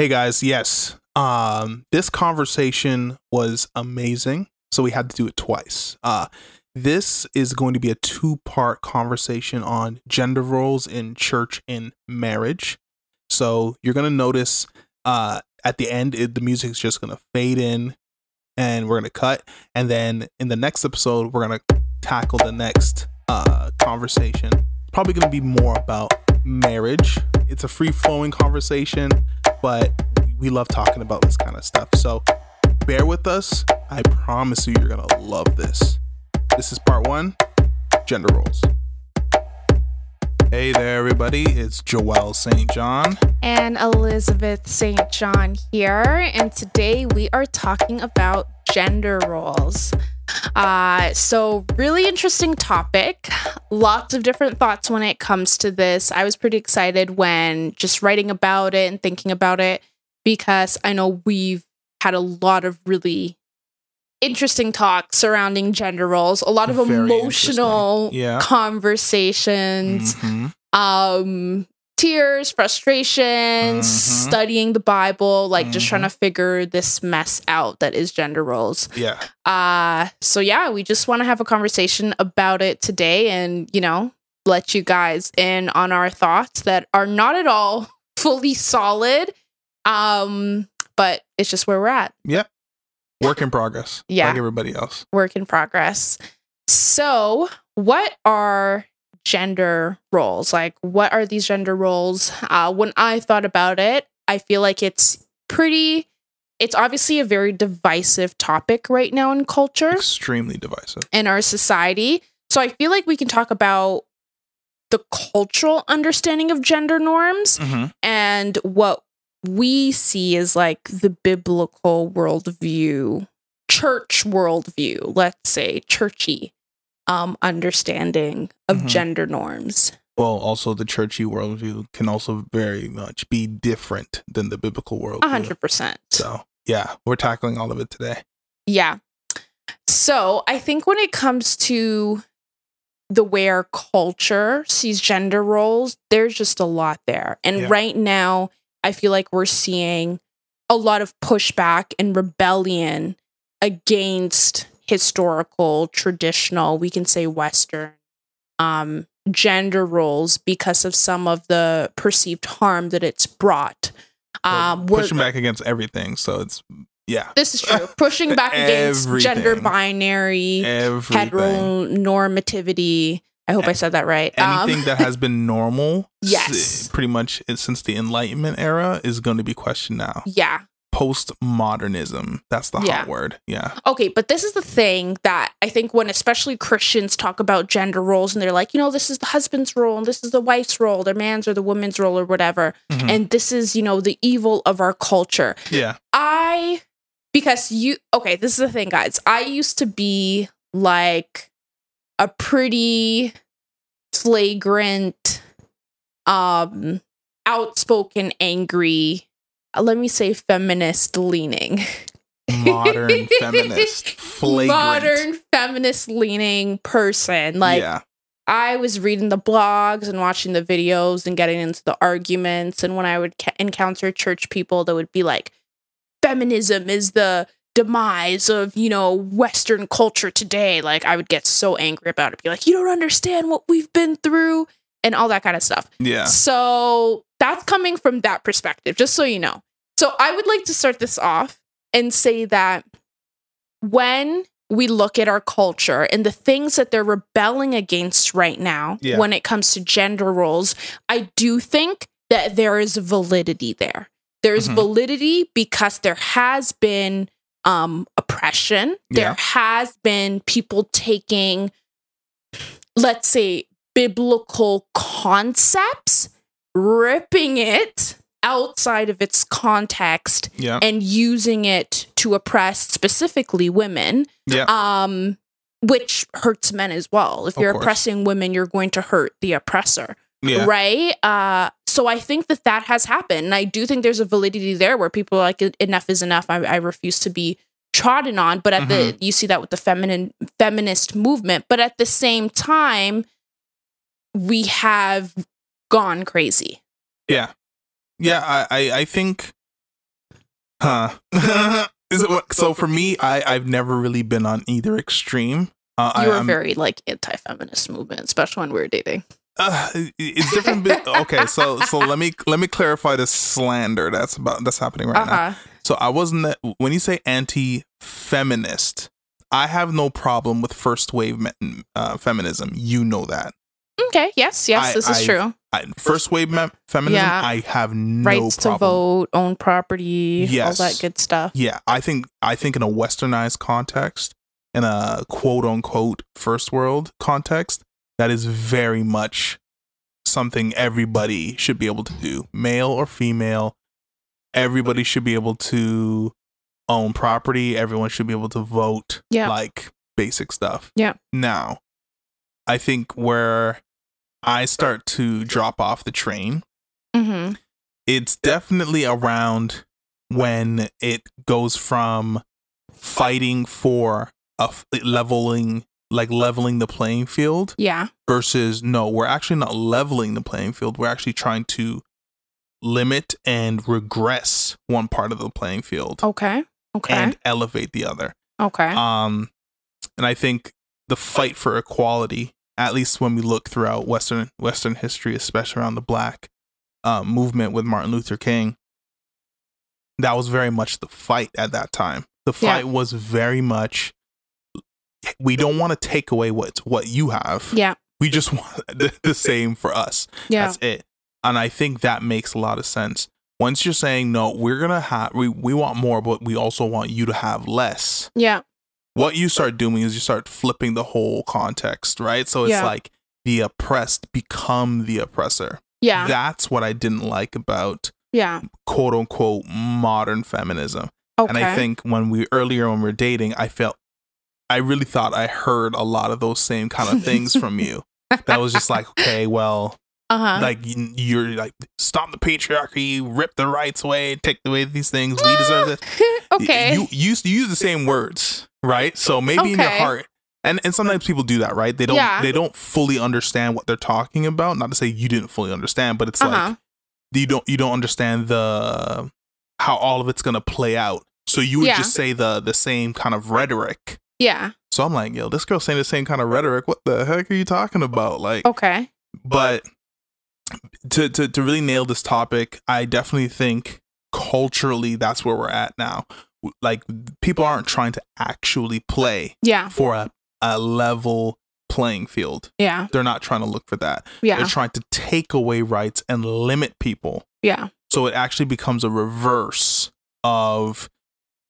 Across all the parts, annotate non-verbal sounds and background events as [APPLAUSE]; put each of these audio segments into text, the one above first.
Hey guys, yes. Um this conversation was amazing, so we had to do it twice. Uh this is going to be a two-part conversation on gender roles in church and marriage. So you're going to notice uh at the end it, the music's just going to fade in and we're going to cut and then in the next episode we're going to tackle the next uh conversation. Probably going to be more about marriage. It's a free-flowing conversation but we love talking about this kind of stuff. So bear with us. I promise you, you're going to love this. This is part one gender roles. Hey there, everybody. It's Joelle St. John. And Elizabeth St. John here. And today we are talking about gender roles. Uh, so, really interesting topic. Lots of different thoughts when it comes to this. I was pretty excited when just writing about it and thinking about it because I know we've had a lot of really interesting talks surrounding gender roles, a lot of Very emotional. Yeah. conversations, Mhm. um tears, frustrations, Mhm. studying the Bible, like just Mhm. trying to figure this mess out that is gender roles. Yeah. Uh so yeah, we just want to have a conversation about it today and, you know, let you guys in on our thoughts that are not at all [LAUGHS] fully solid. Um but it's just where we're at. Yeah. Work in progress. Yeah. Like everybody else. Work in progress. So, what are gender roles? Like what are these gender roles? Uh when I thought about it, I feel like it's pretty it's obviously a very divisive topic right now in culture. Extremely divisive. in our society. So I feel like we can talk about the cultural understanding of gender norms Mm-hmm. and what we see as like the biblical worldview, church worldview, let's say churchy um understanding of Mhm. gender norms. Well, also the churchy worldview can also very much be different than the biblical worldview. A hundred percent. So yeah, we're tackling all of it today. Yeah. So I think when it comes to the way our culture sees gender roles, there's just a lot there. And Yeah. right now, I feel like we're seeing a lot of pushback and rebellion against historical, traditional, we can say Western um, gender roles because of some of the perceived harm that it's brought. Um, pushing back against everything. So it's yeah, this is true. [LAUGHS] Pushing back against gender binary, everything. heteronormativity. I hope I said that right. Um, Anything that has been normal, [LAUGHS] Yes. pretty much since the Enlightenment era, is going to be questioned now. yeah. Postmodernism, that's the Yeah. hot word. Yeah, Okay, but this is the thing that I think when especially Christians talk about gender roles and they're like, you know, this is the husband's role and this is the wife's role, the man's or the woman's role or whatever. Mhm. And this is, you know, the evil of our culture. yeah, I because you okay, this is the thing, guys. I used to be like a pretty flagrant, um, outspoken, angry, Uh, let me say feminist leaning. modern [LAUGHS] feminist, flagrant. Modern feminist leaning person. Like yeah, I was reading the blogs and watching the videos and getting into the arguments. And when I would ca- encounter church people that would be like, feminism is the demise of, you know, Western culture today, like I would get so angry about it. Be like, you don't understand what we've been through and all that kind of stuff. yeah, So that's coming from that perspective, just so you know. So I would like to start this off and say that when we look at our culture and the things that they're rebelling against right now Yeah. when it comes to gender roles, I do think that there is validity there. There's Mhm. validity because there has been um oppression. There has been people taking let's say biblical concepts, ripping it outside of its context yeah, and using it to oppress specifically women yeah, um which hurts men as well. If you're oppressing women you're going to hurt the oppressor. Yeah. right? Uh so i think that that has happened. And i do think there's a validity there where people are like enough is enough. I, I refuse to be trodden on. But at the you see that with the feminine feminist movement. But at the same time we have gone crazy. Yeah. Yeah, I, I, I think Huh. [LAUGHS] Is it what, so for me? I I've never really been on either extreme. Uh, You were very like anti-feminist movement, especially when we were dating. uh, it's different. [LAUGHS] Okay, so so let me let me clarify the slander that's about that's happening right Uh now. So I wasn't that when you say anti-feminist, I have no problem with first wave me- uh, feminism. You know that. Okay. Yes. Yes. I- this is I- true. I, first wave me- feminism, Yeah. I have no Rights to vote, own property, all that good stuff. Yeah, I think I think in a westernized context, in a quote unquote first world context, that is very much something everybody should be able to do, male or female. Everybody should be able to own property. Everyone should be able to vote. Yeah. like basic stuff. Yeah. Now, I think where I start to drop off the train Mm-hmm. it's definitely around when it goes from fighting for a f- leveling like leveling the playing field Yeah. versus no we're actually not leveling the playing field we're actually trying to limit and regress one part of the playing field Okay. Okay. and elevate the other okay. um and i think the fight for equality at least when we look throughout western western history especially around the black uh, movement with martin luther king that was very much the fight at that time the Yeah. fight was very much we don't want to take away what what you have yeah. we just [LAUGHS] want the, the same for us Yeah. that's it. And I think that makes a lot of sense. Once you're saying no, we're gonna have we, we want more, but we also want you to have less. Yeah. What you start doing is you start flipping the whole context, right? So it's Yeah. like the oppressed become the oppressor. Yeah. That's what I didn't like about yeah. quote unquote modern feminism. Okay. And I think when we earlier when we are dating, I felt I really thought I heard a lot of those same kind of things from you. That was just like, [LAUGHS] okay, well, uh-huh. like you're like stop the patriarchy, rip the rights away, take away these things. We deserve this. [LAUGHS] okay. You you you use the same words, right? So maybe in your heart, and and sometimes people do that, right? They don't Yeah. they don't fully understand what they're talking about. Not to say you didn't fully understand, but it's uh-huh. like you don't you don't understand the how all of it's gonna play out. So you would Yeah. just say the the same kind of rhetoric. yeah. So I'm like, yo, this girl's saying the same kind of rhetoric. What the heck are you talking about? Like, Okay. but to, to to really nail this topic i definitely think culturally that's where we're at now like people aren't trying to actually play Yeah. for a, a level playing field Yeah. they're not trying to look for that Yeah. they're trying to take away rights and limit people Yeah. so it actually becomes a reverse of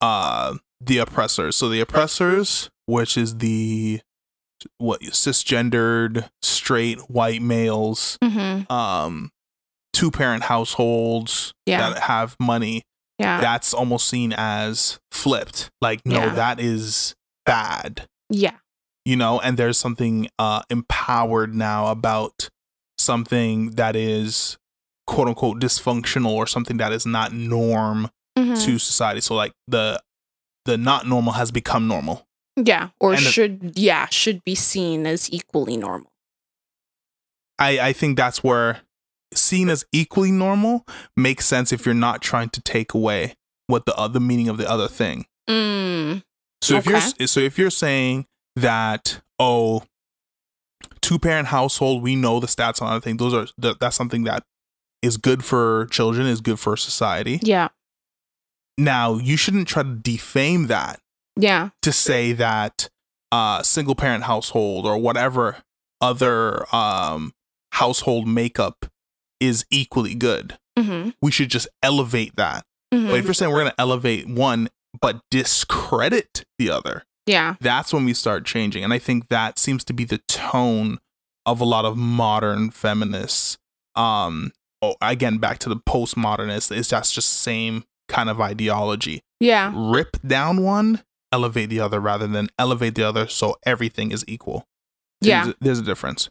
uh the oppressors so the oppressors which is the what cisgendered straight white males Mm-hmm. um two parent households Yeah. that have money Yeah. that's almost seen as flipped like no Yeah. that is bad yeah. you know and there's something uh empowered now about something that is quote unquote dysfunctional or something that is not norm Mhm. to society so like the the not normal has become normal Yeah. Or and the- should yeah, should be seen as equally normal. i i think that's where seen as equally normal makes sense if you're not trying to take away what the other meaning of the other thing Mm. So if you're so if you're saying that oh two parent household we know the stats on other things those are th- that's something that is good for children is good for society. Yeah. Now you shouldn't try to defame that Yeah. to say that uh single parent household or whatever other um household makeup is equally good. Mm-hmm. We should just elevate that. Mm-hmm. But if you're saying we're going to elevate one but discredit the other, yeah. that's when we start changing. And I think that seems to be the tone of a lot of modern feminists. Um, oh, again, back to the postmodernists, it's that's just the same kind of ideology. Yeah. Rip down one, elevate the other, rather than elevate the other so everything is equal. Yeah. There's, there's a difference.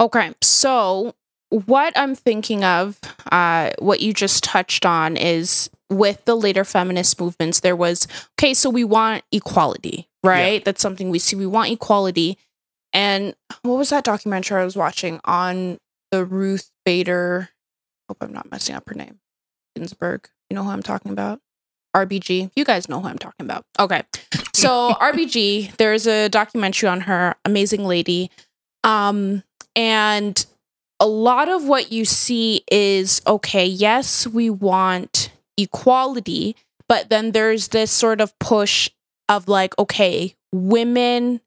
Okay. So what I'm thinking of, uh, what you just touched on is with the later feminist movements, there was okay, so we want equality, right? That's something we see. We want equality. And what was that documentary I was watching on the Ruth Bader? Hope I'm not messing up her name. Ginsburg. You know who I'm talking about? RBG. You guys know who I'm talking about. Okay. So [LAUGHS] RBG, there's a documentary on her, amazing lady. Um, and a lot of what you see is okay, yes, we want equality, but then there's this sort of push of like, okay, women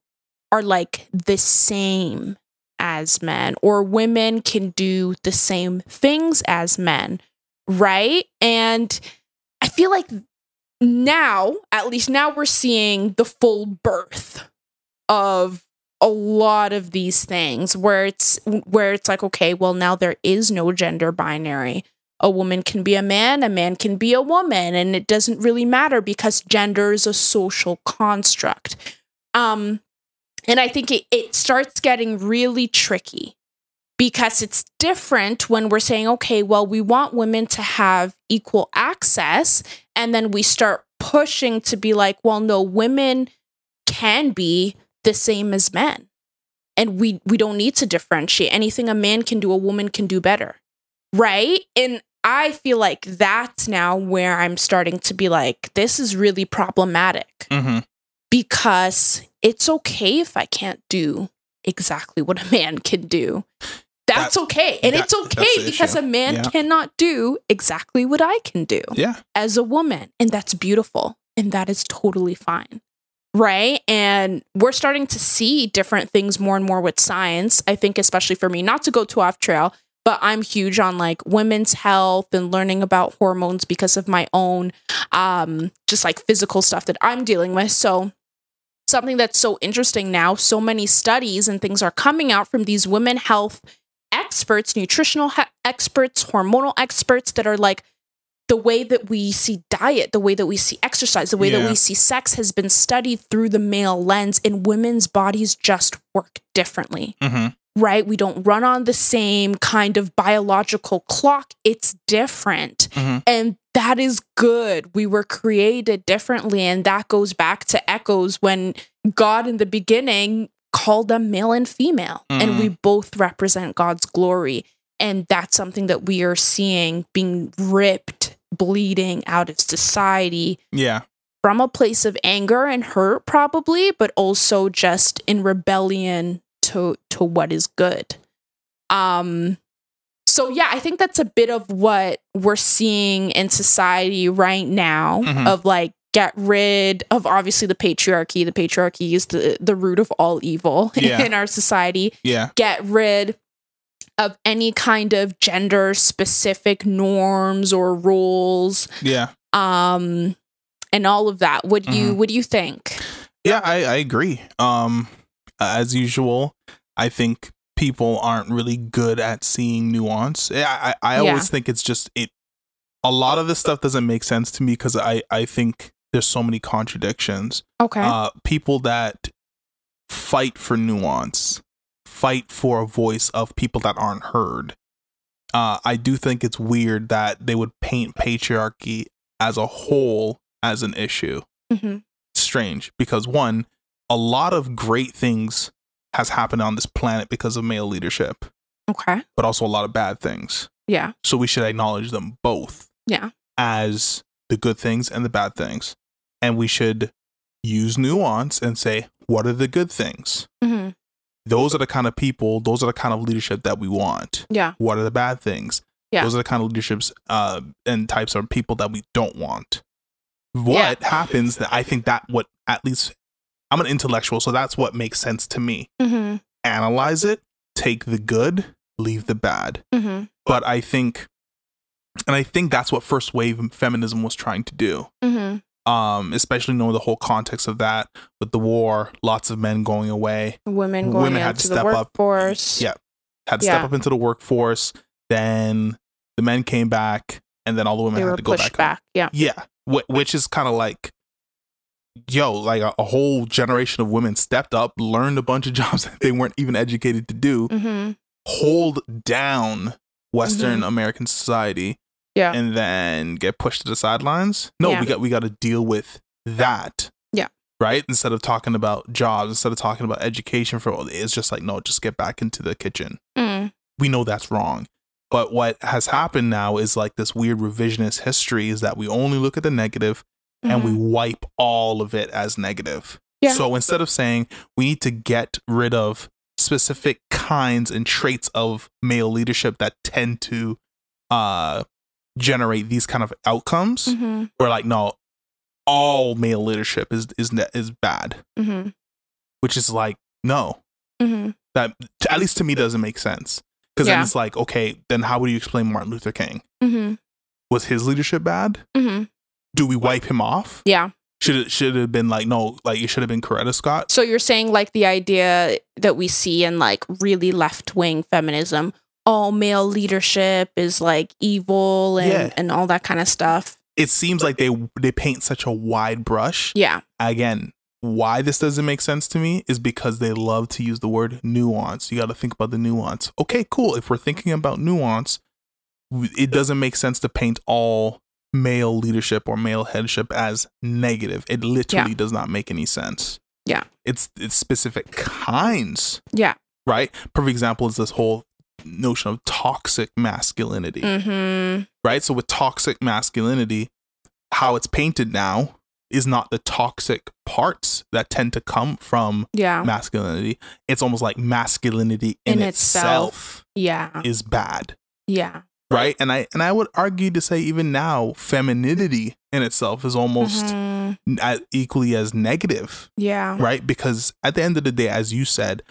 are like the same as men, or women can do the same things as men, right? And I feel like now, at least now, we're seeing the full birth of a lot of these things where it's where it's like okay well now there is no gender binary. A woman can be a man a man can be a woman and it doesn't really matter because gender is a social construct. Um and i think it, it starts getting really tricky because it's different when we're saying okay well we want women to have equal access and then we start pushing to be like well no women can be the same as men. And we we don't need to differentiate. Anything a man can do, a woman can do better. Right? And I feel like that's now where I'm starting to be like, this is really problematic Mm-hmm. because it's okay if I can't do exactly what a man can do. That's That- okay. And that- it's okay because issue. a man Yeah. cannot do exactly what I can do Yeah. as a woman. And that's beautiful. And that is totally fine. Right. And we're starting to see different things more and more with science. I think, especially for me, not to go too off trail, but I'm huge on like women's health and learning about hormones because of my own, um, just like physical stuff that I'm dealing with. So, something that's so interesting now, so many studies and things are coming out from these women health experts, nutritional he- experts, hormonal experts that are like, the way that we see diet, the way that we see exercise, the way that we see sex has been studied through the male lens, and women's bodies just work differently, Mm-hmm. right? We don't run on the same kind of biological clock. It's different. Mhm. And that is good. We were created differently. And that goes back to echoes when God in the beginning called them male and female, and Mhm. we both represent God's glory. And that's something that we are seeing being ripped, bleeding out of society Yeah. from a place of anger and hurt, probably, but also just in rebellion to to what is good. Um so yeah, I think that's a bit of what we're seeing in society right now Mhm. of like get rid of obviously the patriarchy. The patriarchy is the the root of all evil Yeah. [LAUGHS] in our society Yeah. get rid of any kind of gender specific norms or rules Yeah. um and all of that what do you Mhm. what do you think Yeah, I, I agree. Um, as usual, I think people aren't really good at seeing nuance. I, I, I Yeah. always think it's just it. A lot of this stuff doesn't make sense to me because I, I think there's so many contradictions. okay Uh, people that fight for nuance, fight for a voice of people that aren't heard. Uh, I do think it's weird that they would paint patriarchy as a whole as an issue Mhm. strange because one, a lot of great things has happened on this planet because of male leadership, okay but also a lot of bad things. yeah So we should acknowledge them both yeah as the good things and the bad things. And we should use nuance and say, what are the good things? hmm Those are the kind of people, those are the kind of leadership that we want. yeah What are the bad things? Yeah. Those are the kind of leaderships uh, and types of people that we don't want. What happens that I think that what at least I'm an intellectual, so that's what makes sense to me. hmm Analyze it, take the good, leave the bad. hmm But I think, and I think that's what first wave feminism was trying to do. hmm Um, especially knowing the whole context of that with the war, lots of men going away, women going Women had into to the step up. Yeah. had to step up into the workforce. Then the men came back, and then all the women they had to go back. back yeah Yeah, wh- which is kind of like, yo, like a, a whole generation of women stepped up, learned a bunch of [LAUGHS] jobs that they weren't even educated to do, hmm hold down Western American society, Mm-hmm. Yeah. and then get pushed to the sidelines. No, Yeah. we got we got to deal with that. Yeah. Right. Instead of talking about jobs, instead of talking about education for all, it's just like no, just get back into the kitchen. mm We know that's wrong. But what has happened now is like this weird revisionist history is that we only look at the negative and we Mhm. wipe all of it as negative. Yeah. So instead of saying we need to get rid of specific kinds and traits of male leadership that tend to uh generate these kind of outcomes, Mhm. we're like, no, all male leadership is is is bad, Mhm. which is like, no, Mhm. that at least to me doesn't make sense. Because Yeah. then it's like, okay, then how would you explain Martin Luther King? Mhm. Was his leadership bad? Mhm. Do we wipe him off? Yeah. Should it should it have been like no, like it should have been Coretta Scott? So you're saying like the idea that we see in like really left wing feminism, all male leadership is like evil and, Yeah. and all that kind of stuff. It seems like they they paint such a wide brush. Yeah. Again, why this doesn't make sense to me is because they love to use the word nuance. You got to think about the nuance. Okay, cool. If we're thinking about nuance, it doesn't make sense to paint all male leadership or male headship as negative. It literally does not make any sense. Yeah. It's it's specific kinds, Yeah. right? Perfect example is this whole notion of toxic masculinity Mm-hmm. right? So with toxic masculinity, how it's painted now is not the toxic parts that tend to come from Yeah. masculinity. It's almost like masculinity in, In itself, itself. Yeah. is bad, Yeah. right? And I and I would argue to say even now, femininity in itself is almost Mhm. a- equally as negative, Yeah. right? Because at the end of the day, as you said,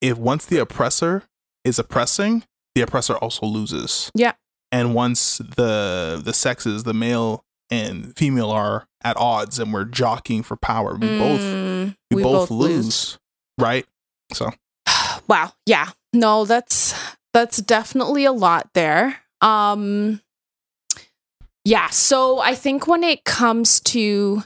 if once the oppressor is oppressing, the oppressor also loses. Yeah. And once the the sexes, the male and female are at odds and we're jockeying for power, we both Mm, we, both, lose, right? So [SIGHS] wow yeah no that's that's definitely a lot there um yeah so i think when it comes to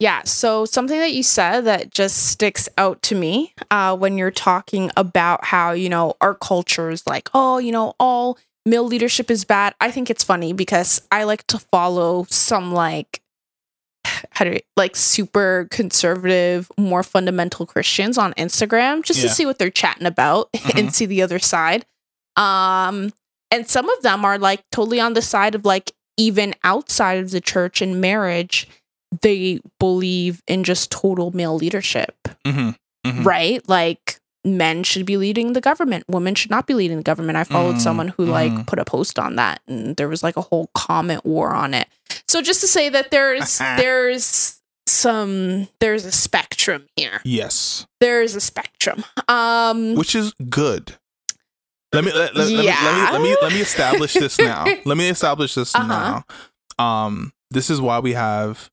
yeah so something that you said that just sticks out to me uh when you're talking about how you know our culture is like oh you know all male leadership is bad i think it's funny because i like to follow some like [SIGHS] how do you, like super conservative, more fundamental Christians on Instagram just Yeah. to see what they're chatting about Mhm. [LAUGHS] and see the other side. Um, and some of them are like totally on the side of like even outside of the church and marriage, they believe in just total male leadership, mhm, mhm. right? Like men should be leading the government, women should not be leading the government. I followed Mm, someone who like mhm. put a post on that, and there was like a whole comment war on it. So just to say that there's [LAUGHS] there's some there's a spectrum here. yes, There's a spectrum. Um which is good. Let me let, let, Yeah. let me let me let me let me establish this now. [LAUGHS] let me establish this Uh-huh. now. Um, this is why we have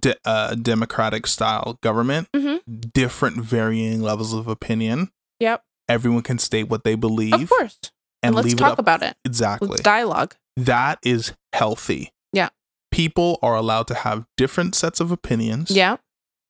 de- uh, democratic style government. Mhm. Different varying levels of opinion. Yep. Everyone can state what they believe Of course. and And let's leave talk it about it. exactly. Let's dialogue. that is healthy. Yeah. People are allowed to have different sets of opinions. Yeah.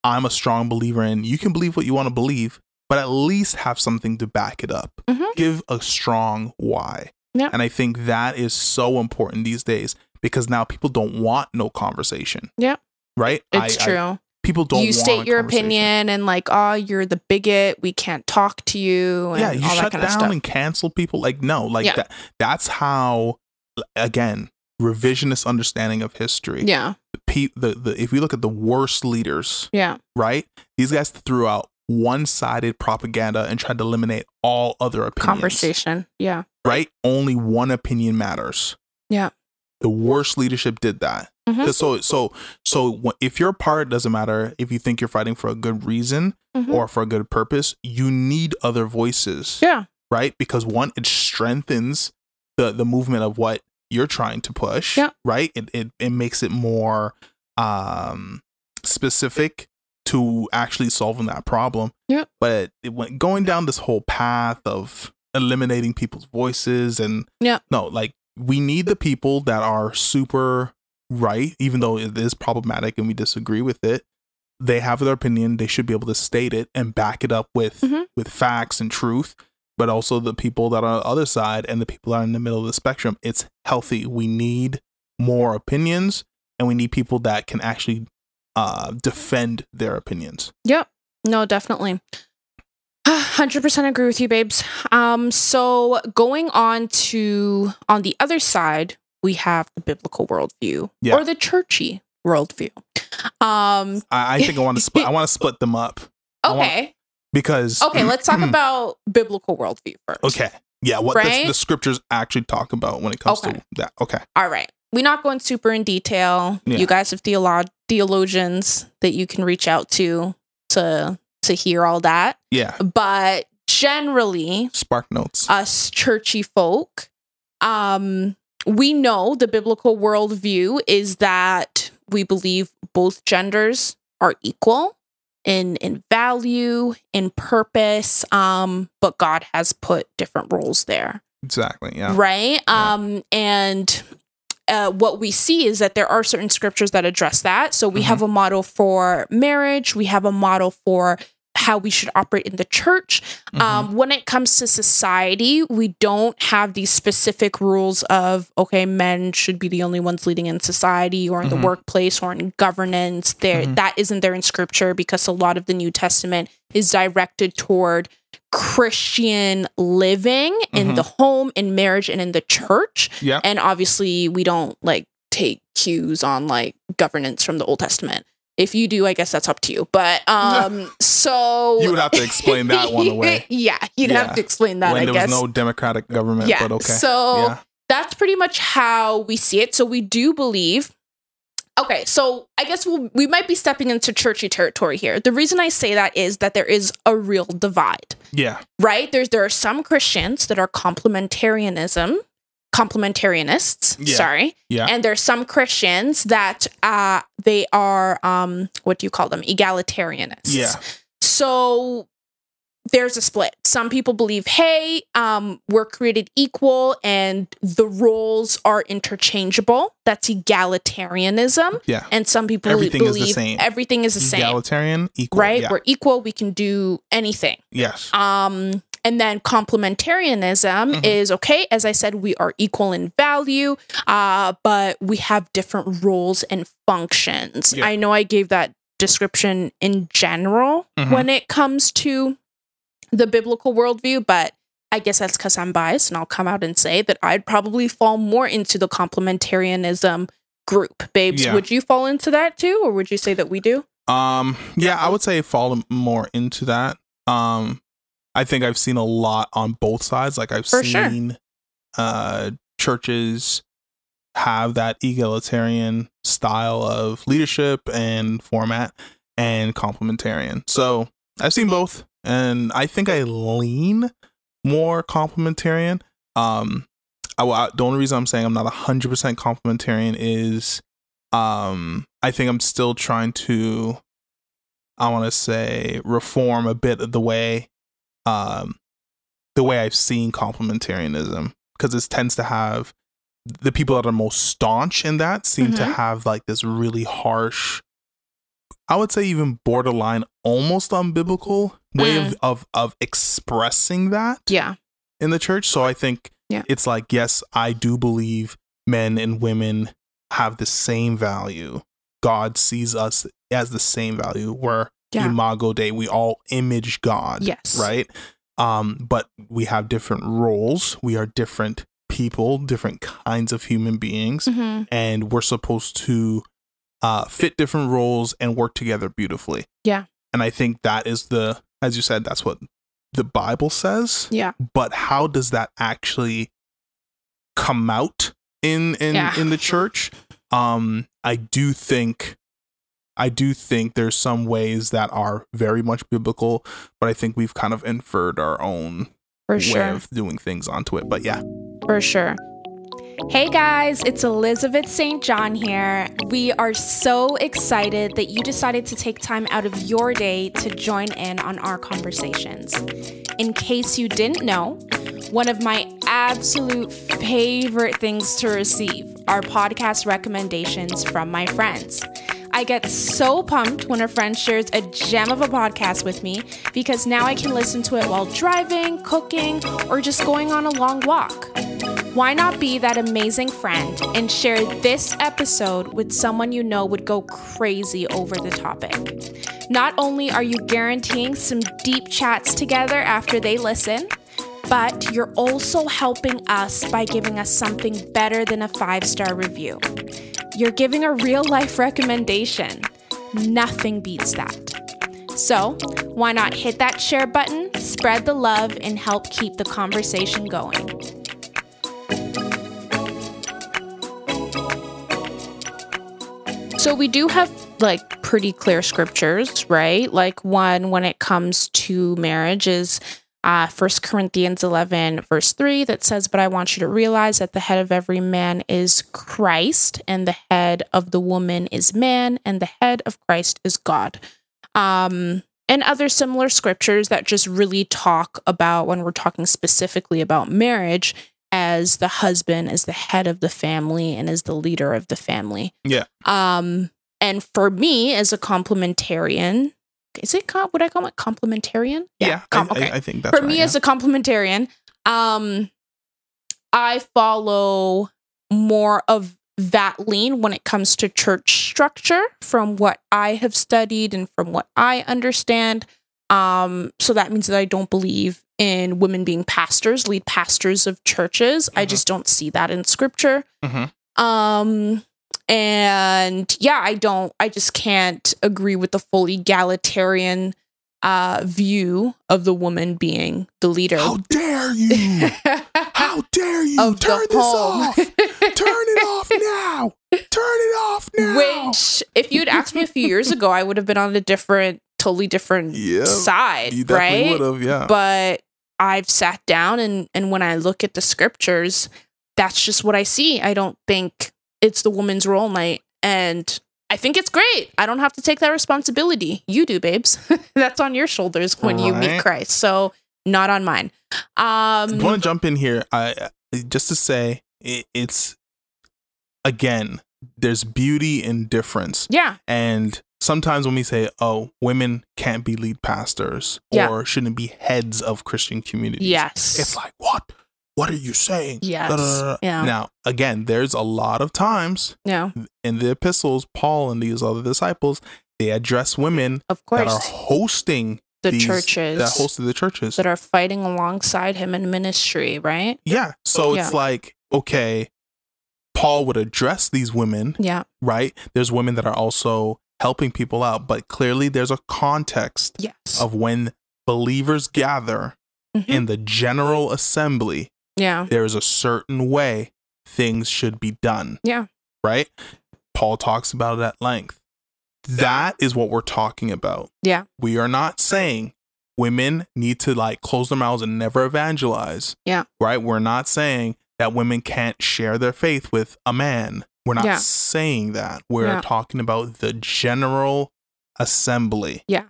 I'm a strong believer in you can believe what you want to believe, but at least have something to back it up. Mhm. Give a strong why. Yeah. And I think that is so important these days because now people don't want no conversation. Yeah. Right? It's I- I- true. people don't you state your opinion and like, oh, you're the bigot. We can't talk to you. And Yeah, you all that shut kind down and cancel people. Like, no, like Yeah. that that's how again, revisionist understanding of history. yeah. The, Pe- the, the if we look at the worst leaders, Yeah. right? These guys threw out one-sided propaganda and tried to eliminate all other opinions. Conversation. Yeah. right? Only one opinion matters. Yeah. The worst leadership did that. Mhm. So so so if your part doesn't matter if you think you're fighting for a good reason Mhm. or for a good purpose, you need other voices, Yeah. right? Because one, it strengthens the the movement of what you're trying to push, Yeah. right? It it it makes it more um specific to actually solving that problem. Yeah. But it went going down this whole path of eliminating people's voices and Yeah. no, like we need the people that are super right, even though it is problematic and we disagree with it. They have their opinion. They should be able to state it and back it up with Mhm. with facts and truth. But also the people that are on the other side and the people that are in the middle of the spectrum. It's healthy. We need more opinions, and we need people that can actually uh, defend their opinions. Yep. No, definitely. 100% agree with you, babes. Um, so going on to on the other side, we have the biblical worldview Yeah. or the churchy worldview. Um, I, I think I want to split. I want to split them up I want- okay. because Okay, let's talk [CLEARS THROAT] about biblical worldview first. Okay, yeah, what the, the scriptures actually talk about when it comes Okay. to that. Okay, All right. We're not going super in detail. Yeah. You guys have theolo- theologians that you can reach out to to to hear all that. yeah, But generally, spark notes. us churchy folk, um, we know the biblical worldview is that we believe both genders are equal in in value, in purpose, um, but God has put different roles there exactly. Yeah. right um and uh, what we see is that there are certain scriptures that address that so we Mhm. have a model for marriage we have a model for how we should operate in the church Mhm. um, when it comes to society we don't have these specific rules of okay men should be the only ones leading in society or in Mhm. the workplace or in governance there Mhm. that isn't there in scripture because a lot of the new testament is directed toward christian living in Mhm. the home in marriage and in the church yeah. and obviously we don't like take cues on like governance from the old testament if you do i guess that's up to you but [LAUGHS] um so You would have to explain that one away. [LAUGHS] yeah you'd Yeah. have to explain that when i there guess was no democratic government, yeah but okay. so yeah. that's pretty much how we see it so we do believe okay so i guess we'll, we might be stepping into churchy territory here the reason i say that is that there is a real divide Yeah. right there's there are some christians that are complementarianism complementarianists Yeah. sorry Yeah. and there's some christians that uh they are um what do you call them egalitarianists Yeah. so there's a split some people believe hey um we're created equal and the roles are interchangeable that's egalitarianism Yeah. and some people Everything is the same. everything is the same Egalitarian, equal. right Yeah. we're equal we can do anything yes. um, and then complementarianism Mhm. is okay. As I said, we are equal in value, uh, but we have different roles and functions. Yeah. I know I gave that description in general Mhm. when it comes to the biblical worldview, but I guess that's because I'm biased, and I'll come out and say that I'd probably fall more into the complementarianism group. Babes, Yeah. would you fall into that too, or would you say that we do? Um. Yeah, I would say fall more into that. Um, I think I've seen a lot on both sides. Like I've For sure. seen, uh, churches have that egalitarian style of leadership and format, and complementarian. So I've seen both, and I think I lean more complementarian. Um, I, I- the only reason I'm saying I'm not hundred percent complementarian is, um, I think I'm still trying to, I want to say, reform a bit of the way, um, the way I've seen complementarianism because it tends to have the people that are most staunch in that seem to Mhm. have like this really harsh I would say even borderline almost unbiblical way of, of of expressing that Yeah. in the church. So I think Yeah. it's like, yes, I do believe men and women have the same value. God sees us as the same value. We're Yeah. imago Dei. We all image God. Yes. Right. Um, but we have different roles. We are different people, different kinds of human beings hmm and we're supposed to uh, fit different roles and work together beautifully. Yeah. And I think that is the, as you said, that's what the Bible says. Yeah. But how does that actually come out in in Yeah. in the church? Um, I do think. I do think there's some ways that are very much biblical, but I think we've kind of inferred our own For way sure. of doing things onto it. But yeah, For sure. Hey guys, it's Elizabeth St. John here. We are so excited that you decided to take time out of your day to join in on our conversations. In case you didn't know, one of my absolute favorite things to receive are podcast recommendations from my friends. I get so pumped when a friend shares a gem of a podcast with me because now I can listen to it while driving, cooking, or just going on a long walk. Why not be that amazing friend and share this episode with someone you know would go crazy over the topic? Not only are you guaranteeing some deep chats together after they listen, but you're also helping us by giving us something better than a five star review. You're giving a real life recommendation. Nothing beats that. So, why not hit that share button, spread the love, and help keep the conversation going? So, we do have like pretty clear scriptures, right? Like one when it comes to marriage is uh, 1 Corinthians 11, verse 3, that says, But I want you to realize that the head of every man is Christ, and the head of the woman is man, and the head of Christ is God. Um, and other similar scriptures that just really talk about when we're talking specifically about marriage as the husband as the head of the family and as the leader of the family. Yeah. Um, and for me as a complementarian, is it com- would I call it complementarian? Yeah, com- I, okay. I, I think that's for right, me yeah. as a complementarian, um, I follow more of that lean when it comes to church structure from what I have studied and from what I understand. Um, so that means that I don't believe in women being pastors, lead pastors of churches. I Mhm. just don't see that in scripture. Mhm. Um, and yeah, I don't, I just can't agree with the full egalitarian uh view of the woman being the leader. How dare you? [LAUGHS] How dare you? of Turn this off. Turn it off now. Turn it off now. Which, if you'd asked me a few years ago, I would have been on a different, totally different Yeah, side, right? would have, yeah. But I've sat down and and when I look at the scriptures, that's just what I see. I don't think it's the woman's role night, and I think it's great. I don't have to take that responsibility. You do, babes. [LAUGHS] that's on your shoulders when you meet Christ. So not on mine. Um I want to jump in here. I I- just to say it, it's again. There's beauty in difference, yeah, and sometimes when we say, "Oh, women can't be lead pastors Yeah. or shouldn't be heads of Christian communities," yes, it's like, "What? What are you saying?" yes, Da, da, da, da. yeah, Now, again, there's a lot of times yeah, in the epistles, Paul and these other disciples, they address women of course. that are hosting The these- churches that hosted the churches. that are fighting alongside him in ministry, right? yeah. So Yeah. it's like, okay, Paul would address these women, Yeah, right? There's women that are also helping people out, but clearly there's a context yes, of when believers gather Mhm. in the general assembly, yeah, there is a certain way things should be done. Yeah. Right? Paul talks about it at length. That is what we're talking about. Yeah. We are not saying women need to like close their mouths and never evangelize. Yeah. Right? We're not saying that women can't share their faith with a man. We're not Yeah. saying that. We're Yeah. talking about the general assembly. Yeah.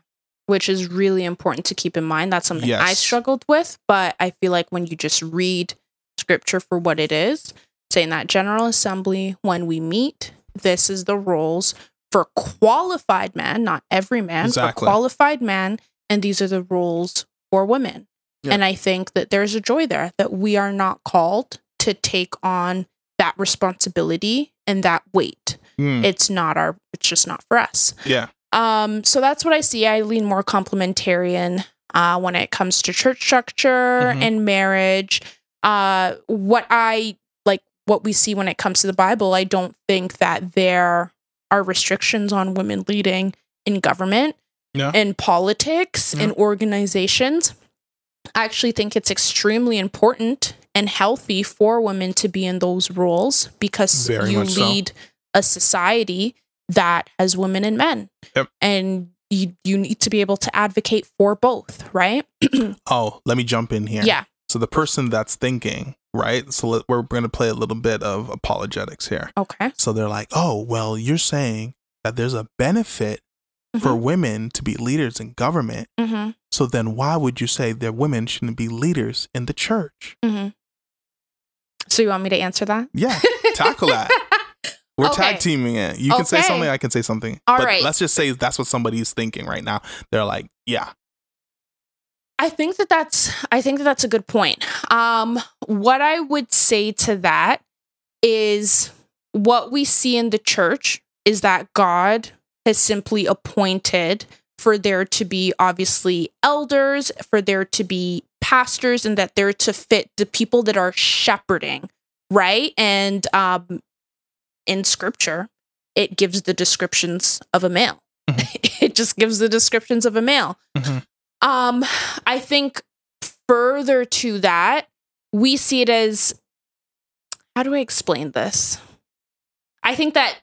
Which is really important to keep in mind. That's something I struggled with, but I feel like when you just read scripture for what it is, saying that General Assembly, when we meet, this is the roles for qualified men, not every man, Exactly. for qualified man, and these are the rules for women. Yeah. And I think that there's a joy there that we are not called to take on that responsibility and that weight. Hmm. It's not our it's just not for us. yeah. Um, so that's what I see. I lean more complementarian uh, when it comes to church structure Mhm. and marriage. Uh, what I like, what we see when it comes to the Bible, I don't think that there are restrictions on women leading in government, Yeah. in politics, in organizations. I actually think it's extremely important and healthy for women to be in those roles because Very you much so. lead a society that has women and men. Yep. And you you need to be able to advocate for both, right? [CLEARS THROAT] Oh, let me jump in here. Yeah. So the person that's thinking, right? So let, we're going to play a little bit of apologetics here. Okay. So they're like, "Oh, well, you're saying that there's a benefit for Mm-hmm. women to be leaders in government. hmm So then why would you say that women shouldn't be leaders in the church?" hmm So you want me to answer that? Yeah, tackle that. [LAUGHS] We're Okay. tag teaming it. You can say something, I can say something. All but right. let's just say that's what somebody's thinking right now. They're like, "Yeah, I think that that's I think that that's a good point. Um what I would say to that is what we see in the church is that God has simply appointed for there to be obviously elders, for there to be pastors and that they're to fit the people that are shepherding, right? And um, in scripture, it gives the descriptions of a male. [LAUGHS] it just gives the descriptions of a male. Mhm. Um, I think further to that, we see it as how do I explain this? I think that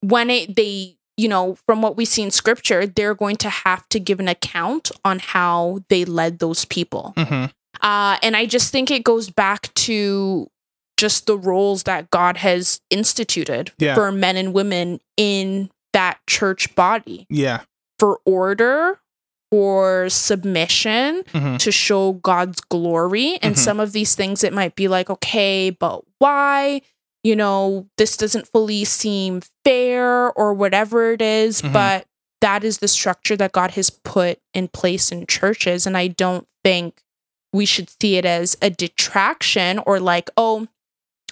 when it they you know from what we see in scripture they're going to have to give an account on how they led those people Mhm. uh, and I just think it goes back to just the roles that God has instituted Yeah. for men and women in that church body Yeah. for order, for submission, Mhm. to show God's glory. And Mhm. some of these things, it might be like, okay, but why? You know, this doesn't fully seem fair or whatever it is, Mhm. but that is the structure that God has put in place in churches. And I don't think we should see it as a detraction or like, oh,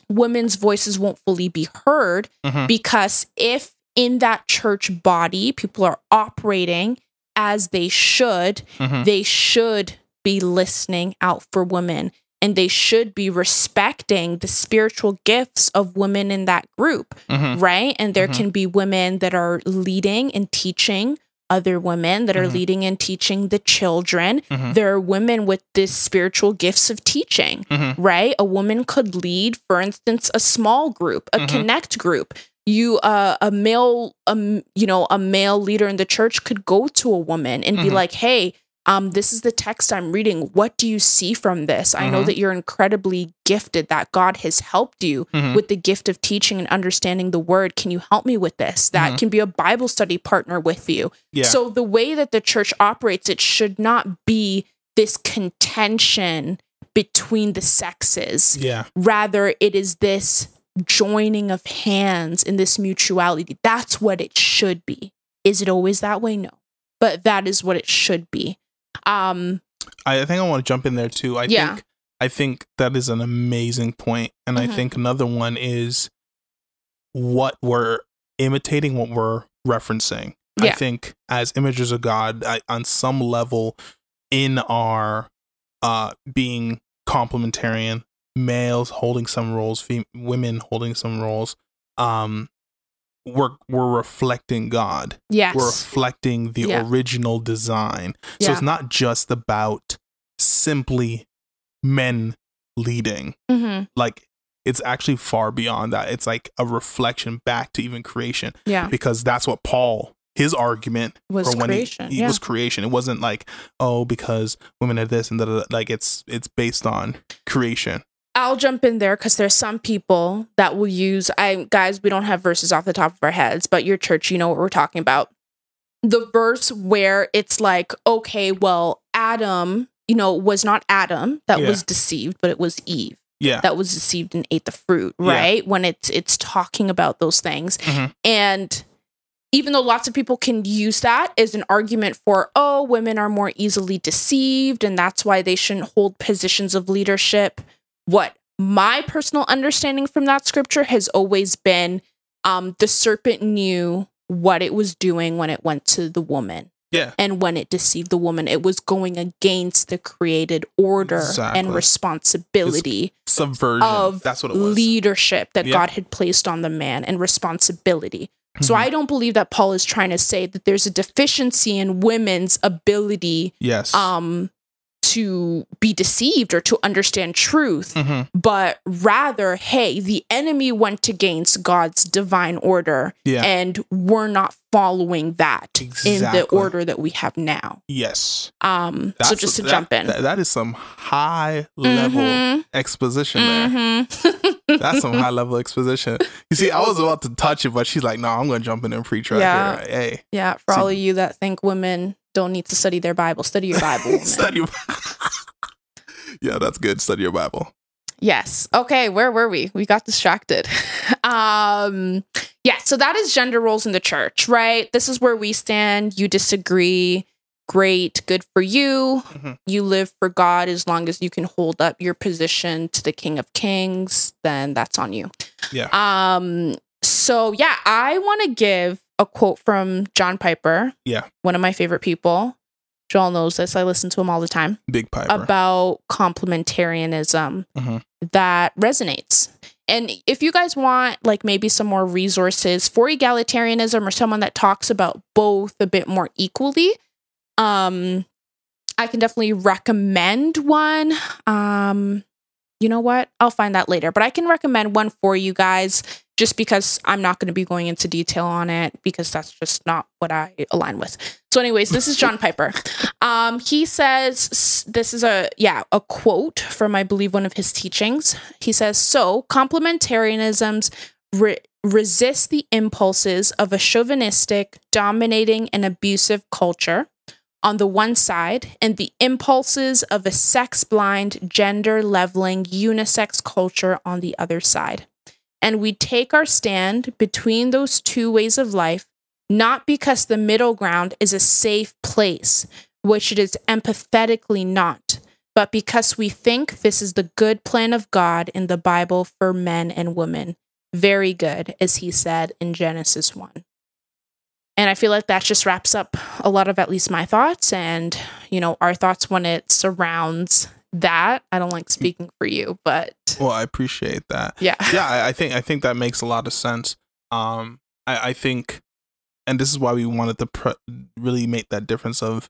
women's voices won't fully be heard Mhm. because if in that church body people are operating as they should, Mhm. they should be listening out for women and they should be respecting the spiritual gifts of women in that group, Mhm. right? And there Mhm. can be women that are leading and teaching other women that are Mhm. leading and teaching the children. Mhm. There are women with this spiritual gifts of teaching Mhm. right? A woman could lead, for instance, a small group, a Mhm. connect group. You, uh, a male, um, you know, a male leader in the church could go to a woman and be Mhm. like, "Hey, um, this is the text I'm reading. What do you see from this? I know Mhm. that you're incredibly gifted. That God has helped you Mhm. with the gift of teaching and understanding the word. Can you help me with this? That Mhm. can be a Bible study partner with you. Yeah. So the way that the church operates, it should not be this contention between the sexes. yeah. Rather, it is this joining of hands in this mutuality. That's what it should be. Is it always that way? No. But that is what it should be. Um I think I want to jump in there too. I Yeah. think I think that is an amazing point, and Mhm. I think another one is what we're imitating, what we're referencing. I think as images of God, I, on some level, in our uh, being complementarian, males holding some roles, fem- women holding some roles, um, we're we're reflecting God. yes. We're reflecting the Yeah. original design. So Yeah. it's not just about simply men leading. Mhm. Like it's actually far beyond that. It's like a reflection back to even creation Yeah. because that's what Paul his argument Was for when creation. he, he yeah. was creation. It wasn't like oh because women are this and that. Like it's it's based on creation. I'll jump in there because there's some people that will use I guys, we don't have verses off the top of our heads, but your church, you know what we're talking about. The verse where it's like, okay, well, Adam, you know, was not Adam that Yeah. was deceived, but it was Eve Yeah. that was deceived and ate the fruit, Yeah. right? When it's it's talking about those things. Mhm. And even though lots of people can use that as an argument for, oh, women are more easily deceived and that's why they shouldn't hold positions of leadership, what my personal understanding from that scripture has always been um, the serpent knew what it was doing when it went to the woman. Yeah. And when it deceived the woman, it was going against the created order Exactly. and responsibility Subversion. of that's what it was. leadership that Yeah. God had placed on the man and responsibility. So Mhm. I don't believe that Paul is trying to say that there's a deficiency in women's ability yes. um to be deceived or to understand truth, Mhm. but rather, hey, the enemy went against God's divine order Yeah. and we're not following that in the order that we have now. yes. Um so just to that- jump in. that- that is some high level Mhm, exposition there. mhm. That's some high level exposition. You see, I [LAUGHS] was about to touch it, but she's like, "No, I'm going to jump in and preach right Yeah. here." Hey, Yeah, for See- all of you that think women don't need to study their Bible, study your Bible. [LAUGHS] study. your- [LAUGHS] yeah, that's good. Study your Bible. yes. Okay, where were we? We got distracted. [LAUGHS] um yeah, so that is gender roles in the church, right? This is where we stand. You disagree. Great, good for you. Mhm. You live for God as long as you can hold up your position to the King of Kings, then that's on you. Yeah. Um so yeah, I want to give a quote from John Piper. Yeah. One of my favorite people. Joel knows this. I listen to him all the time Big Piper. about complementarianism Mhm. that resonates. And if you guys want like maybe some more resources for egalitarianism or someone that talks about both a bit more equally, um I can definitely recommend one. Um you know what? I'll find that later, but I can recommend one for you guys just because I'm not going to be going into detail on it because that's just not what I align with. So anyways, this is John [LAUGHS] Piper. Um he says this is a yeah, a quote from I believe one of his teachings. He says, "So, complementarianisms re- resist the impulses of a chauvinistic, dominating and abusive culture." on the one side and the impulses of a sex blind, gender leveling, unisex culture on the other side. And we take our stand between those two ways of life, not because the middle ground is a safe place, which it is empathetically not, but because we think this is the good plan of God in the Bible for men and women. Very good, as he said in Genesis 1. And I feel like that just wraps up a lot of at least my thoughts and, you know, our thoughts when it surrounds that. I don't like speaking for you, but well, I appreciate that. yeah. yeah, I, I think I think that makes a lot of sense. Um, I, I think, and this is why we wanted to pr- really make that difference of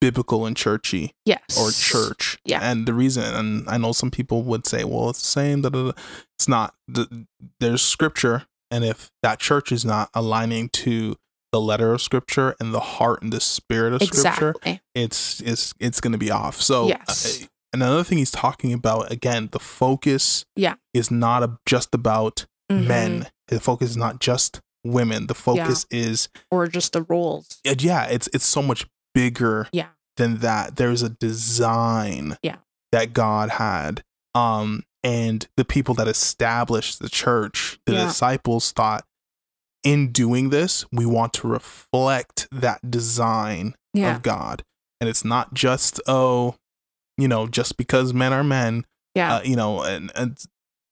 biblical and churchy Yes. or church. Yeah. and the reason, and I know some people would say, well, it's the same. Da, da, da. It's not. The, there's scripture, and if that church is not aligning to the letter of scripture and the heart and the spirit of scripture, Exactly. it's it's it's going to be off. So Yes. Uh, another thing he's talking about again, the focus Yeah. is not a, just about Mhm. men. The focus is not just women. The focus is Or just the roles. yeah, it's it's so much bigger Yeah. than that. There's a design Yeah. that God had. Um and the people that established the church, the Yeah. disciples thought in doing this, we want to reflect that design Yeah. of God. And it's not just, oh, you know, just because men are men, Yeah. uh, you know, and, and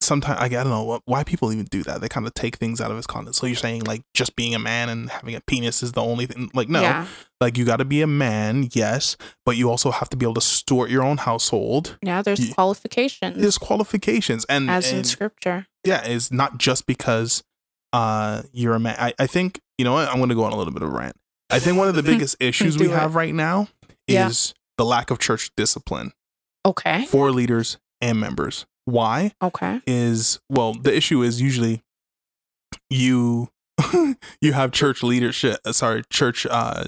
sometimes I, don't know what, why people even do that. They kind of take things out of its context. So you're saying like just being a man and having a penis is the only thing? Like, no, Yeah. like you got to be a man, yes, but you also have to be able to steward your own household. Yeah. There's Ye- qualifications There's qualifications, and, as in scripture. yeah, it's not just because uh you're a man. I, I think you know what I'm going to go on a little bit of a rant. I think one of the [LAUGHS] biggest issues we it. have right now Yeah. is the lack of church discipline Okay. for leaders and members. Why Okay. is well the issue is usually you [LAUGHS] you have church leadership uh, sorry church uh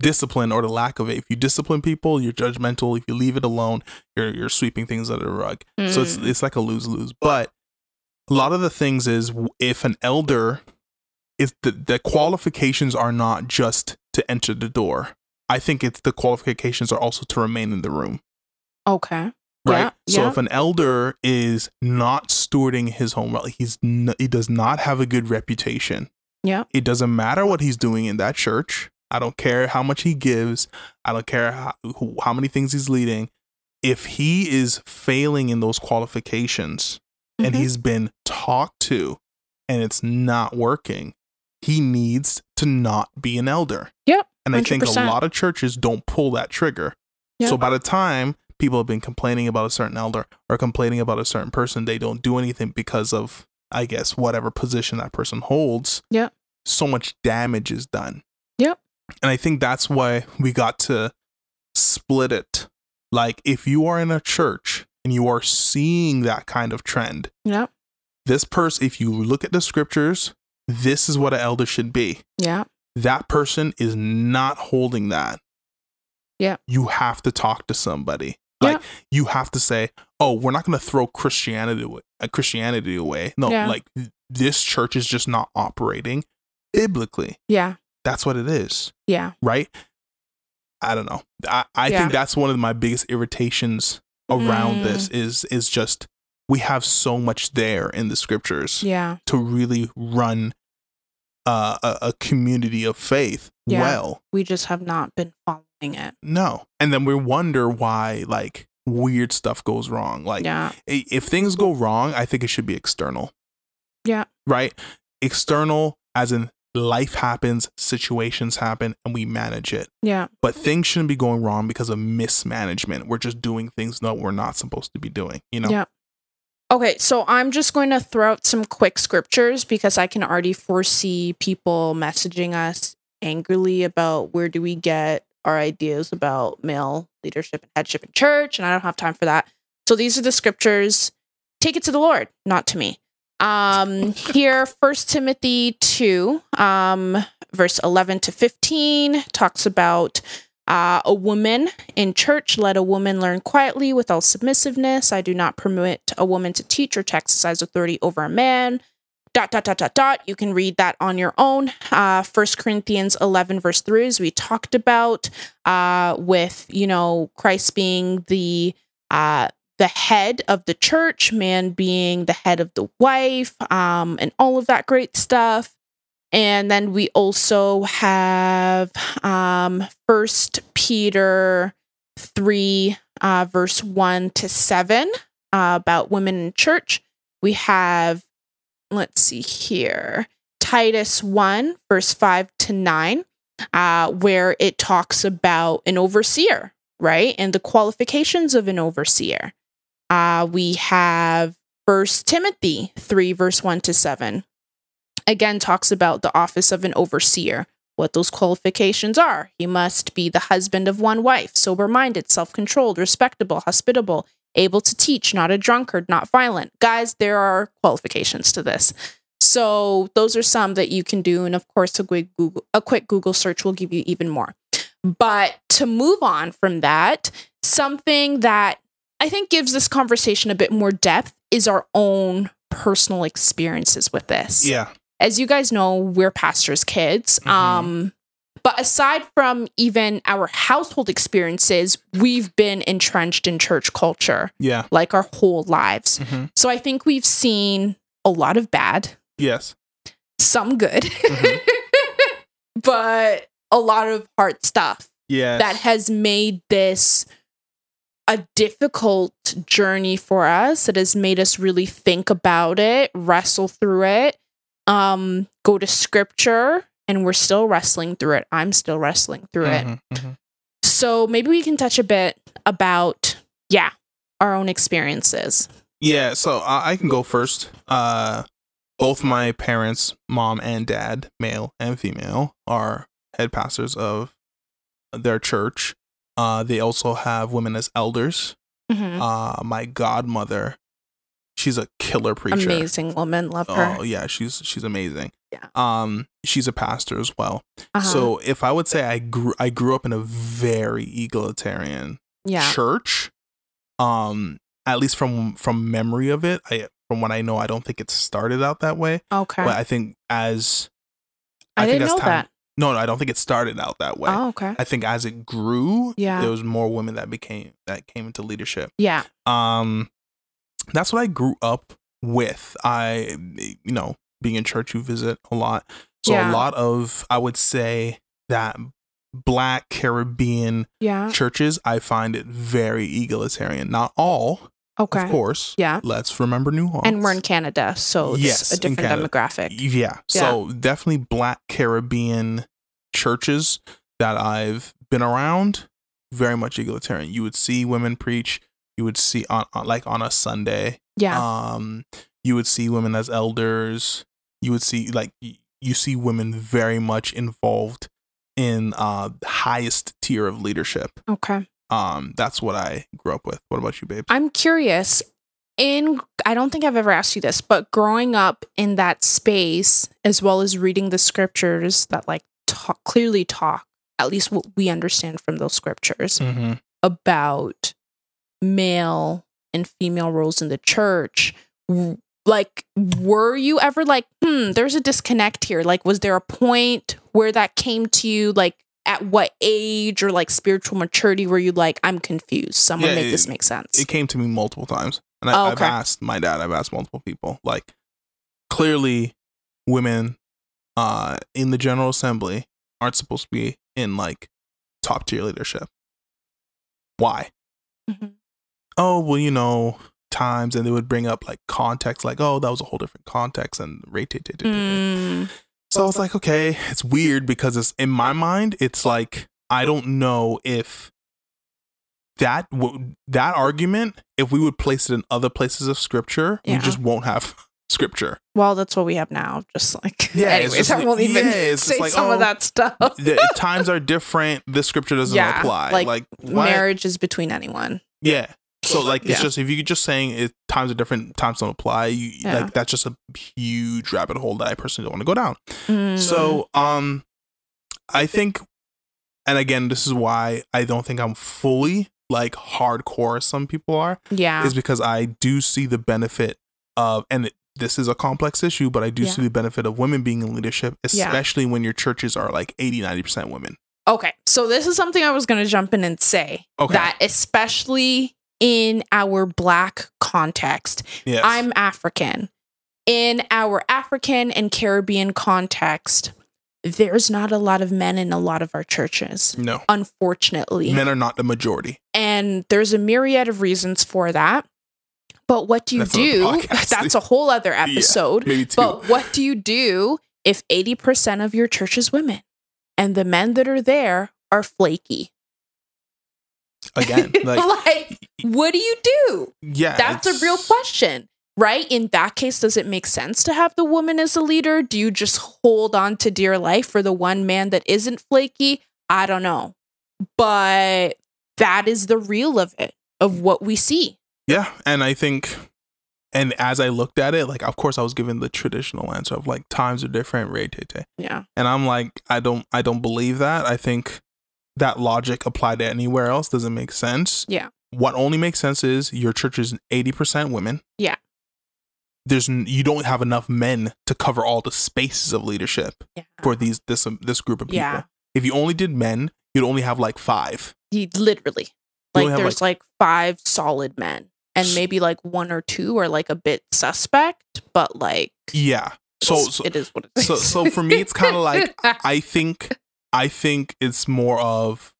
discipline or the lack of it if you discipline people you're judgmental if you leave it alone you're you're sweeping things under the rug so it's Mm. it's like a lose lose. But a lot of the things is if an elder, if the the qualifications are not just to enter the door. I think it's the qualifications are also to remain in the room, Okay. right? Yeah, so yeah. if an elder is not stewarding his home well, he's n- he does not have a good reputation. Yeah. It doesn't matter what he's doing in that church. I don't care how much he gives. I don't care how, how many things he's leading. If he is failing in those qualifications, and Mhm. he's been talked to and it's not working, he needs to not be an elder. Yep, And I think a lot of churches don't pull that trigger. So by the time people have been complaining about a certain elder or complaining about a certain person, they don't do anything because of, I guess, whatever position that person holds. Yeah. So much damage is done. Yep. And I think that's why we got to split it. Like if you are in a church and you are seeing that kind of trend, Yeah. this person, if you look at the scriptures, this is what an elder should be. Yeah. That person is not holding that. Yeah. You have to talk to somebody. Like you have to say, "Oh, we're not going to throw Christianity away, uh, Christianity away." No, Yeah. like this church is just not operating biblically. Yeah. That's what it is, Yeah. right? I don't know. I, I Yeah. think that's one of my biggest irritations around Mm. this is is just we have so much there in the scriptures Yeah. to really run uh, a, a community of faith Yeah. well. We just have not been following it. No, and then we wonder why like weird stuff goes wrong. Like Yeah. if things go wrong, I think it should be external. Yeah. Right. External, as in life happens, situations happen, and we manage it. Yeah. But things shouldn't be going wrong because of mismanagement. We're just doing things that we're not supposed to be doing, you know? Yeah. Okay, so I'm just going to throw out some quick scriptures because I can already foresee people messaging us angrily about where do we get our ideas about male leadership and headship in church, and I don't have time for that. So these are the scriptures. Take it to the Lord, not to me. Um, [LAUGHS] here, First Timothy two, um, verse eleven to fifteen talks about uh, a woman in church. Let a woman learn quietly with all submissiveness. I do not permit a woman to teach or to exercise authority over a man. Dot dot dot dot dot. You can read that on your own. Uh, First Corinthians eleven verse three, as we talked about, uh, with you know Christ being the uh the head of the church, man being the head of the wife, um, and all of that great stuff. And then we also have um, First Peter three, uh, verse one to seven, uh, about women in church. We have, let's see here, Titus one, verse five to nine, uh, where it talks about an overseer, right, and the qualifications of an overseer. Uh, we have First Timothy 3, verse 1 to 7. Again, talks about the office of an overseer, what those qualifications are. He must be the husband of one wife, sober minded, self controlled, respectable, hospitable, able to teach, not a drunkard, not violent. Guys, there are qualifications to this. So those are some that you can do. And of course, a quick Google, a quick Google search will give you even more. But to move on from that, something that I think gives this conversation a bit more depth is our own personal experiences with this. Yeah. As you guys know, we're pastors' kids. Mhm. Um, but aside from even our household experiences, we've been entrenched in church culture Yeah. like our whole lives. hmm So I think we've seen a lot of bad, Yes. some good, Mhm. [LAUGHS] but a lot of hard stuff Yes. that has made this a difficult journey for us It has made us really think about it wrestle through it um go to scripture and we're still wrestling through it i'm still wrestling through it Mhm, mhm. so maybe we can touch a bit about yeah our own experiences Yeah, so I, I can go first. Uh, both my parents, mom and dad, male and female, are head pastors of their church. Uh, they also have women as elders. Mhm. Uh, my godmother, she's a killer preacher. amazing woman love her Oh yeah, she's she's amazing. Yeah. Um, she's a pastor as well. Uh-huh. So if I would say I grew I grew up in a very egalitarian yeah. church um at least from from memory of it i from what i know i don't think it started out that way. Okay. But i think as i, think didn't as know time- that. No no i don't think it started out that way. Oh okay. I think as it grew Yeah. there was more women that became that came into leadership. Yeah. Um that's what i grew up with. I you know being in church you visit a lot so Yeah. a lot of i would say that black caribbean yeah. churches i find it very egalitarian. Not all okay. of course. Yeah. Let's remember New nuance and we're in canada so it's Yes, a different demographic. Yeah. So definitely black caribbean churches that i've been around very much egalitarian. You would see women preach. You would see on, on like on a sunday. Yeah. Um you would see women as elders. You would see like you see women very much involved in uh the highest tier of leadership okay um that's what i grew up with what about you babe I'm curious. In I don't think I've ever asked you this, but growing up in that space, as well as reading the scriptures that like talk, clearly talk, at least what we understand from those scriptures mm-hmm. about male and female roles in the church. Like, were you ever like, hmm, there's a disconnect here? Like, was there a point where that came to you? Like, at what age or like spiritual maturity were you like, I'm confused? Someone Yeah, make it- this make sense? it came to me multiple times and I, Oh, i've okay. asked my dad i've asked multiple people like clearly women uh in the general assembly aren't supposed to be in like top tier leadership why Mhm. oh well you know times and they would bring up like context like oh that was a whole different context and rate Mm, So I was like, okay, it's weird because it's in my mind, it's like I don't know if that w- that argument, if we would place it in other places of scripture, Yeah. we just won't have [LAUGHS] scripture. Well, that's what we have now. Just like Yeah, it's anyways, just I like- won't even yeah, it's say like, some oh, of that stuff. The times are different. This scripture doesn't Yeah, apply. like, Like. Marriage is between anyone. Yeah. So like it's Yeah. just if you're just saying it times are different, times don't apply. You Yeah. like that's just a huge rabbit hole that I personally don't want to go down. Mm. So um I think and again this is why I don't think I'm fully like hardcore as some people are yeah, is because I do see the benefit of and it, this is a complex issue but I do Yeah. see the benefit of women being in leadership especially when your churches are like 80 90% women. okay. So this is something I was going to jump in and say Okay. that especially in our black context, yes. I'm African. In our African and Caribbean context, there's not a lot of men in a lot of our churches, no. unfortunately. Men are not the majority. And there's a myriad of reasons for that. But what do you That's do? [LAUGHS] That's a whole other [LAUGHS] episode. Maybe. But what do you do if 80% of your church is women and the men that are there are flaky? Again, [LAUGHS] like like, what do you do? yeah, That's a real question, right? In that case, does it make sense to have the woman as a leader? Do you just hold on to dear life for the one man that isn't flaky? I don't know. But that is the real of it, of what we see. Yeah, and I think, and as I looked at it, like of course I was given the traditional answer of like times are different, tete. Yeah. and I'm like, I don't, I don't believe that. I think that logic applied to anywhere else doesn't make sense. Yeah. What only makes sense is your church is eighty percent women. Yeah. There's n- you don't have enough men to cover all the spaces of leadership Yeah. for these this um, this group of people. Yeah. If you only did men, you'd only have like five. You- literally. You Like there's like, five solid men. And maybe like one or two are like a bit suspect, but like Yeah. So so it is what it is. so, so for me, it's kind of like [LAUGHS] I think I think it's more of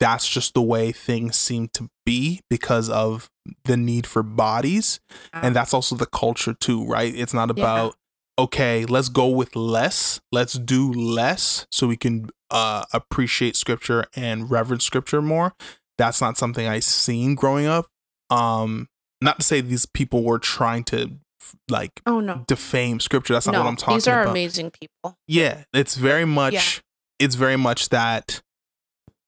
that's just the way things seem to be because of the need for bodies and that's also the culture too right it's not Yeah. about okay let's go with less let's do less so we can uh appreciate scripture and reverence scripture more that's not something i seen growing up um not to say these people were trying to like oh no. defame scripture that's not no, what i'm talking about. these are about amazing people. yeah it's very much it's very much that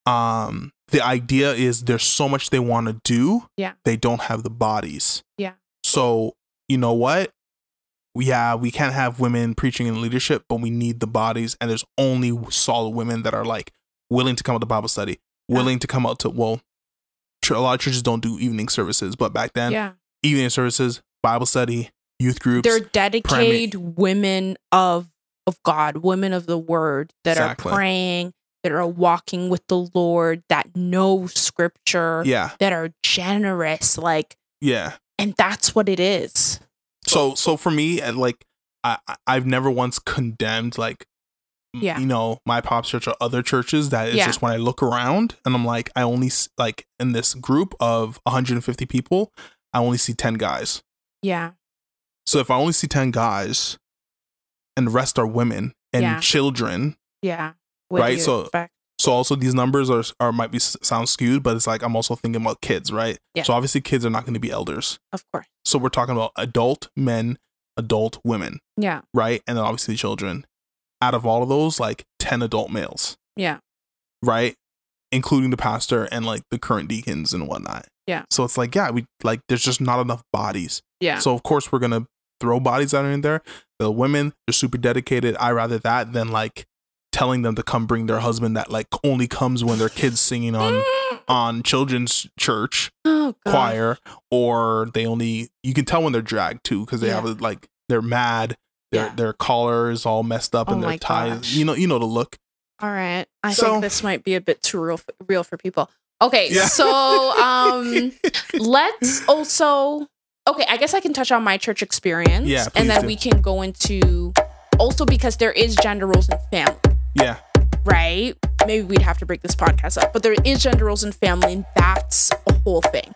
um the idea is there's so much they want to do Yeah. they don't have the bodies Yeah. so you know what yeah we can't have women preaching in leadership but we need the bodies and there's only solid women that are like willing to come out to bible study Yeah. willing to come out to well a lot of churches don't do evening services but back then yeah. evening services bible study youth groups They're dedicated women of of God, women of the word that Exactly. are praying, that are walking with the Lord, that know scripture, yeah that are generous, like yeah and that's what it is. so so for me uh, like i i've never once condemned like Yeah. you know my pop church or other churches that is Yeah. just when i look around and i'm like i only like in this group of 150 people i only see 10 guys Yeah. so if i only see 10 guys and the rest are women and Yeah. children Yeah. What Right, so- expect? so also these numbers are, are might be sound skewed but it's like i'm also thinking about kids right Yeah. so obviously kids are not going to be elders Of course. so we're talking about adult men adult women Yeah. right? And then obviously children. Out of all of those, like 10 adult males, Yeah. right? Including the pastor and like the current deacons and whatnot. Yeah. So it's like, yeah, we like, there's just not enough bodies. Yeah. So of course we're going to throw bodies that are in there. The women, they're super dedicated. I rather that than like telling them to come bring their husband that like only comes when their kids singing on [LAUGHS] on children's church oh choir or they only you can tell when they're dragged too because they Yeah. have a, like they're mad their Yeah. their collar is all messed up Oh and their ties gosh. you know you know the look All right. I So- think this might be a bit too real for, real for people. Okay, Yeah. so [LAUGHS] um let's also Okay, I guess I can touch on my church experience Yeah, and then do. we can go into also because there is gender roles in family, yeah right? Maybe we'd have to break this podcast up, but there is gender roles in family and that's a whole thing.